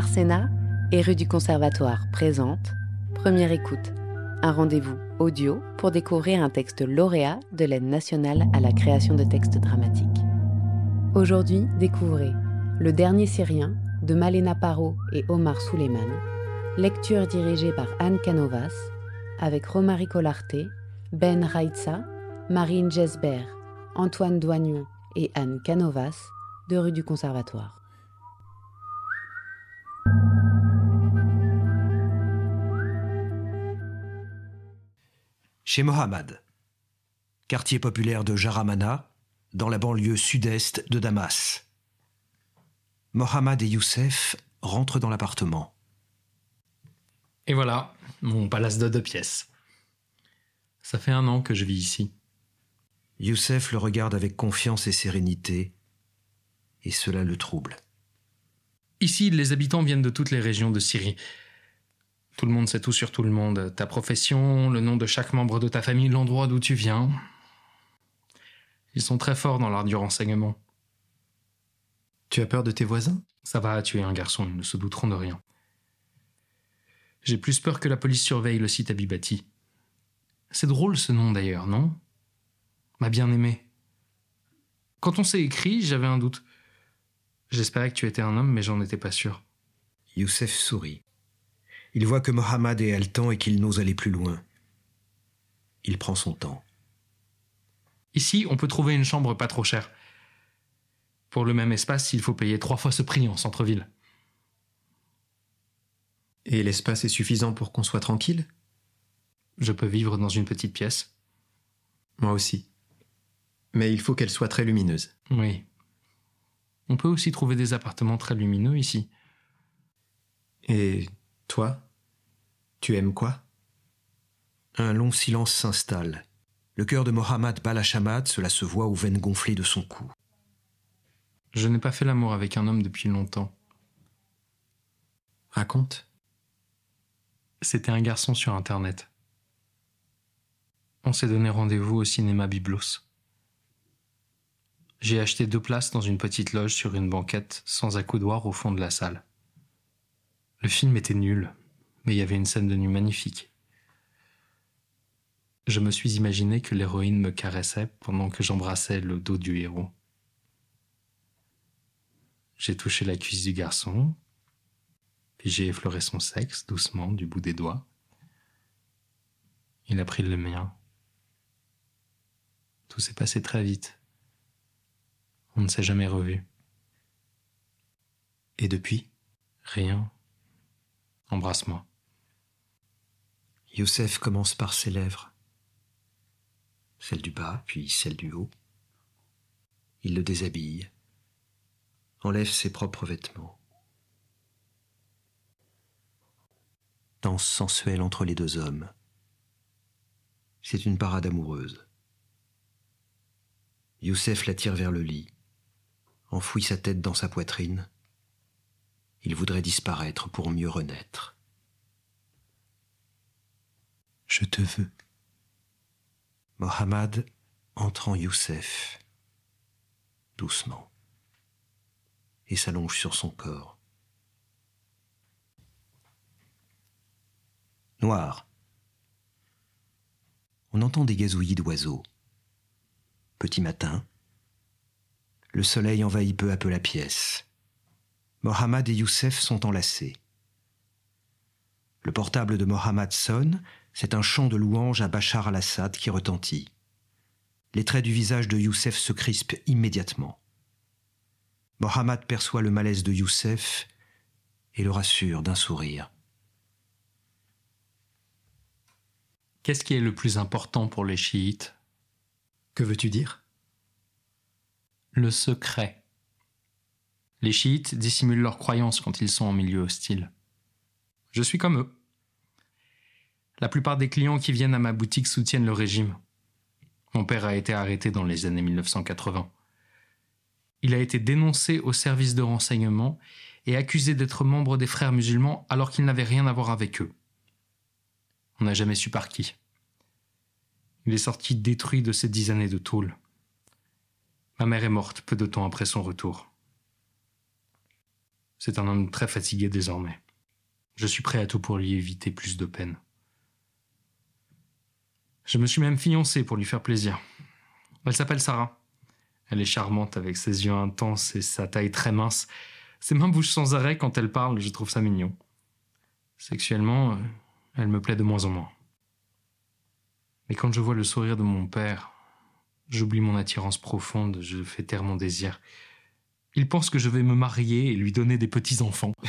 Arsena et rue du Conservatoire présente Première écoute, un rendez-vous audio pour découvrir un texte lauréat de l'aide nationale à la création de textes dramatiques. Aujourd'hui, découvrez Le dernier Syrien de Malena Parot et Omar Souleyman, lecture dirigée par Anne Canovas, avec Romary Collarté, Ben Raitsa, Marine Gesbert, Antoine Doignon et Anne Canovas de rue du Conservatoire. Chez Mohammad, quartier populaire de Jaramana, dans la banlieue sud-est de Damas. Mohammad et Youssef rentrent dans l'appartement. Et voilà, mon palace de deux pièces. Ça fait un an que je vis ici. Youssef le regarde avec confiance et sérénité, et cela le trouble. Ici, les habitants viennent de toutes les régions de Syrie. Tout le monde sait tout sur tout le monde. Ta profession, le nom de chaque membre de ta famille, l'endroit d'où tu viens. Ils sont très forts dans l'art du renseignement. Tu as peur de tes voisins? Ça va, tu es un garçon, ils ne se douteront de rien. J'ai plus peur que la police surveille le site Abibati. C'est drôle ce nom d'ailleurs, non? Ma bien-aimée. Quand on s'est écrit, j'avais un doute. J'espérais que tu étais un homme, mais j'en étais pas sûr. Youssef sourit. Il voit que Mohammad est haletant et qu'il n'ose aller plus loin. Il prend son temps. Ici, on peut trouver une chambre pas trop chère. Pour le même espace, il faut payer trois fois ce prix en centre-ville. Et l'espace est suffisant pour qu'on soit tranquille? Je peux vivre dans une petite pièce. Moi aussi. Mais il faut qu'elle soit très lumineuse. Oui. On peut aussi trouver des appartements très lumineux ici. Et toi Tu aimes quoi? Un long silence s'installe. Le cœur de Mohammad bat la chamade, cela se voit aux veines gonflées de son cou. Je n'ai pas fait l'amour avec un homme depuis longtemps. Raconte. C'était un garçon sur Internet. On s'est donné rendez-vous au cinéma Biblos. J'ai acheté deux places dans une petite loge sur une banquette sans accoudoir au fond de la salle. Le film était nul, mais il y avait une scène de nuit magnifique. Je me suis imaginé que l'héroïne me caressait pendant que j'embrassais le dos du héros. J'ai touché la cuisse du garçon, puis j'ai effleuré son sexe doucement du bout des doigts. Il a pris le mien. Tout s'est passé très vite. On ne s'est jamais revu. Et depuis Rien. Embrasse-moi. Youssef commence par ses lèvres, celle du bas, puis celle du haut. Il le déshabille, enlève ses propres vêtements. Danse sensuelle entre les deux hommes. C'est une parade amoureuse. Youssef la tire vers le lit, enfouit sa tête dans sa poitrine. Il voudrait disparaître pour mieux renaître. Je te veux. Mohammad entre en Youssef, doucement, et s'allonge sur son corps. Noir. On entend des gazouillis d'oiseaux. Petit matin. Le soleil envahit peu à peu la pièce. Mohammad et Youssef sont enlacés. Le portable de Mohammad sonne, c'est un chant de louange à Bachar al-Assad qui retentit. Les traits du visage de Youssef se crispent immédiatement. Mohammad perçoit le malaise de Youssef et le rassure d'un sourire. Qu'est-ce qui est le plus important pour les chiites? Que veux-tu dire? Le secret. Les chiites dissimulent leurs croyances quand ils sont en milieu hostile. Je suis comme eux. La plupart des clients qui viennent à ma boutique soutiennent le régime. Mon père a été arrêté dans les années 1980. Il a été dénoncé au service de renseignement et accusé d'être membre des frères musulmans alors qu'il n'avait rien à voir avec eux. On n'a jamais su par qui. Il est sorti détruit de ces dix années de tôle. Ma mère est morte peu de temps après son retour. C'est un homme très fatigué désormais. Je suis prêt à tout pour lui éviter plus de peine. Je me suis même fiancé pour lui faire plaisir. Elle s'appelle Sarah. Elle est charmante avec ses yeux intenses et sa taille très mince. Ses mains bougent sans arrêt quand elle parle, je trouve ça mignon. Sexuellement, euh, elle me plaît de moins en moins. Mais quand je vois le sourire de mon père, j'oublie mon attirance profonde, je fais taire mon désir. Il pense que je vais me marier et lui donner des petits-enfants.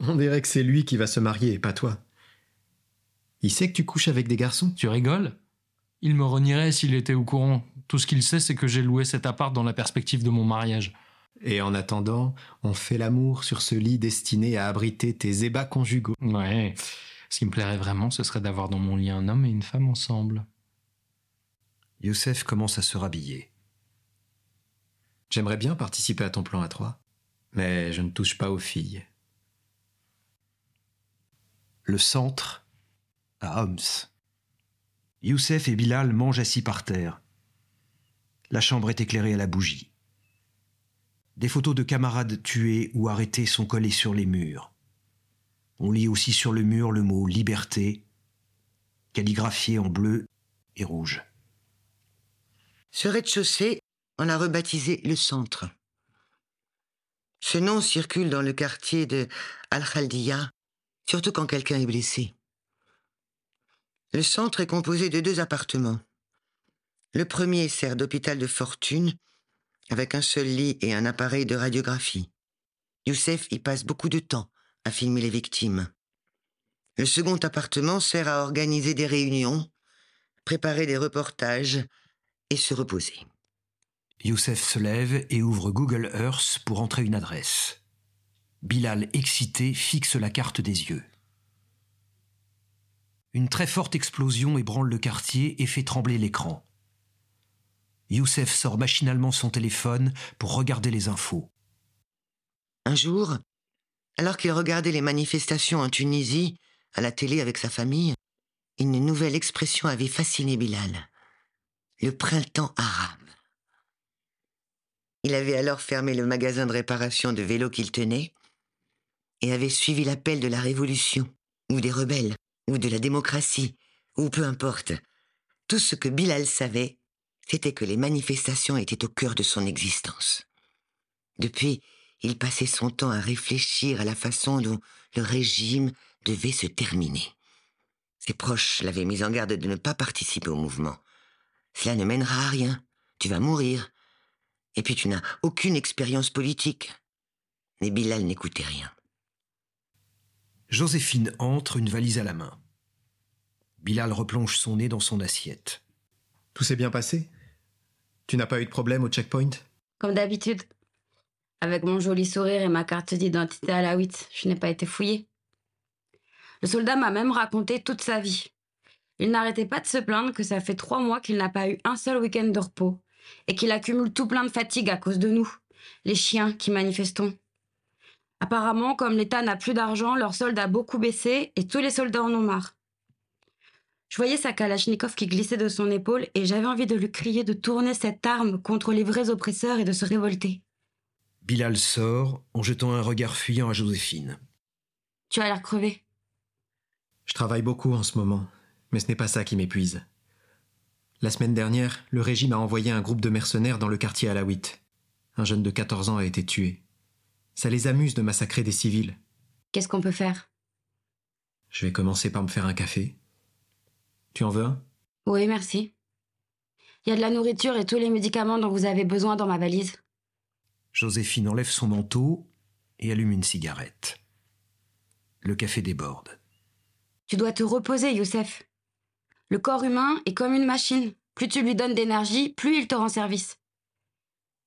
On dirait que c'est lui qui va se marier et pas toi. Il sait que tu couches avec des garçons Tu rigoles? Il me renierait s'il était au courant. Tout ce qu'il sait, c'est que j'ai loué cet appart dans la perspective de mon mariage. Et en attendant, on fait l'amour sur ce lit destiné à abriter tes ébats conjugaux. Ouais. Ce qui me plairait vraiment, ce serait d'avoir dans mon lit un homme et une femme ensemble. Youssef commence à se rhabiller. J'aimerais bien participer à ton plan à trois, mais je ne touche pas aux filles. Le centre, à Homs. Youssef et Bilal mangent assis par terre. La chambre est éclairée à la bougie. Des photos de camarades tués ou arrêtés sont collées sur les murs. On lit aussi sur le mur le mot liberté, calligraphié en bleu et rouge. Ce rez-de-chaussée, on a rebaptisé le centre. Ce nom circule dans le quartier de Al-Khaldiya, surtout quand quelqu'un est blessé. Le centre est composé de deux appartements. Le premier sert d'hôpital de fortune, avec un seul lit et un appareil de radiographie. Youssef y passe beaucoup de temps à filmer les victimes. Le second appartement sert à organiser des réunions, préparer des reportages et se reposer. Youssef se lève et ouvre Google Earth pour entrer une adresse. Bilal, excité, fixe la carte des yeux. Une très forte explosion ébranle le quartier et fait trembler l'écran. Youssef sort machinalement son téléphone pour regarder les infos. Un jour, alors qu'il regardait les manifestations en Tunisie, à la télé avec sa famille, une nouvelle expression avait fasciné Bilal. Le printemps arabe. Il avait alors fermé le magasin de réparation de vélos qu'il tenait et avait suivi l'appel de la révolution, ou des rebelles, ou de la démocratie, ou peu importe. Tout ce que Bilal savait, c'était que les manifestations étaient au cœur de son existence. Depuis, il passait son temps à réfléchir à la façon dont le régime devait se terminer. Ses proches l'avaient mis en garde de ne pas participer au mouvement. Cela ne mènera à rien. Tu vas mourir. Et puis tu n'as aucune expérience politique. Mais Bilal n'écoutait rien. Joséphine entre, une valise à la main. Bilal replonge son nez dans son assiette. Tout s'est bien passé? Tu n'as pas eu de problème au checkpoint? Comme d'habitude. Avec mon joli sourire et ma carte d'identité à la 8, je n'ai pas été fouillée. Le soldat m'a même raconté toute sa vie. Il n'arrêtait pas de se plaindre que ça fait trois mois qu'il n'a pas eu un seul week-end de repos et qu'il accumule tout plein de fatigue à cause de nous, les chiens qui manifestons. Apparemment, comme l'État n'a plus d'argent, leur solde a beaucoup baissé et tous les soldats en ont marre. Je voyais sa Kalachnikov qui glissait de son épaule et j'avais envie de lui crier de tourner cette arme contre les vrais oppresseurs et de se révolter. Bilal sort en jetant un regard fuyant à Joséphine. Tu as l'air crevé. Je travaille beaucoup en ce moment, mais ce n'est pas ça qui m'épuise. La semaine dernière, le régime a envoyé un groupe de mercenaires dans le quartier Alaouite. Un jeune de 14 ans a été tué. Ça les amuse de massacrer des civils. Qu'est-ce qu'on peut faire? Je vais commencer par me faire un café. Tu en veux un? Oui, merci. Il y a de la nourriture et tous les médicaments dont vous avez besoin dans ma valise. Joséphine enlève son manteau et allume une cigarette. Le café déborde. Tu dois te reposer, Youssef. Le corps humain est comme une machine. Plus tu lui donnes d'énergie, plus il te rend service.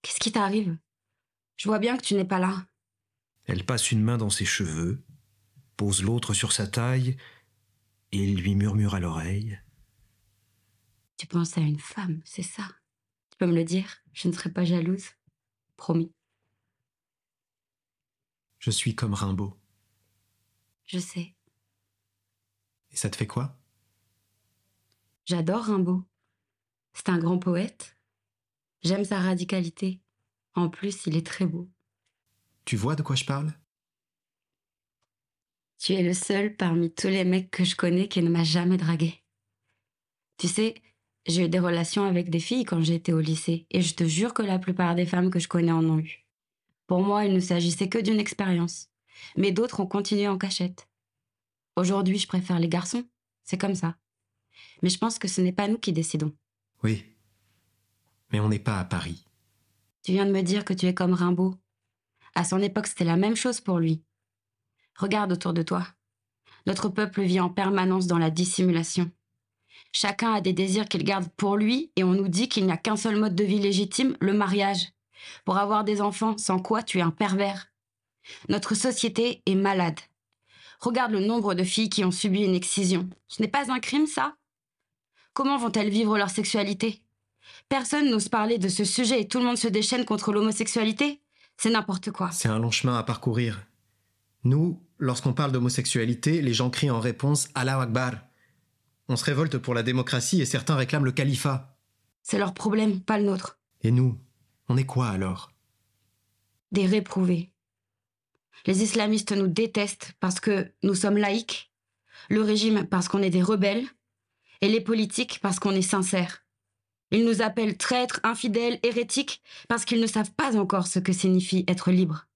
Qu'est-ce qui t'arrive? Je vois bien que tu n'es pas là. Elle passe une main dans ses cheveux, pose l'autre sur sa taille et lui murmure à l'oreille. Tu penses à une femme, c'est ça? Tu peux me le dire? Je ne serai pas jalouse. Promis. Je suis comme Rimbaud. Je sais. Et ça te fait quoi? J'adore Rimbaud. C'est un grand poète. J'aime sa radicalité. En plus, il est très beau. Tu vois de quoi je parle? Tu es le seul parmi tous les mecs que je connais qui ne m'a jamais dragué. Tu sais, j'ai eu des relations avec des filles quand j'étais au lycée, et je te jure que la plupart des femmes que je connais en ont eu. Pour moi, il ne s'agissait que d'une expérience, mais d'autres ont continué en cachette. Aujourd'hui, je préfère les garçons, c'est comme ça. Mais je pense que ce n'est pas nous qui décidons. Oui. Mais on n'est pas à Paris. Tu viens de me dire que tu es comme Rimbaud. À son époque, c'était la même chose pour lui. Regarde autour de toi. Notre peuple vit en permanence dans la dissimulation. Chacun a des désirs qu'il garde pour lui et on nous dit qu'il n'y a qu'un seul mode de vie légitime, le mariage. Pour avoir des enfants, sans quoi tu es un pervers. Notre société est malade. Regarde le nombre de filles qui ont subi une excision. Ce n'est pas un crime, ça? Comment vont-elles vivre leur sexualité? Personne n'ose parler de ce sujet et tout le monde se déchaîne contre l'homosexualité? C'est n'importe quoi. C'est un long chemin à parcourir. Nous, lorsqu'on parle d'homosexualité, les gens crient en réponse Allah Akbar. On se révolte pour la démocratie et certains réclament le califat. C'est leur problème, pas le nôtre. Et nous, on est quoi alors? Des réprouvés. Les islamistes nous détestent parce que nous sommes laïcs, le régime parce qu'on est des rebelles, et les politiques parce qu'on est sincères. Ils nous appellent traîtres, infidèles, hérétiques, parce qu'ils ne savent pas encore ce que signifie être libre.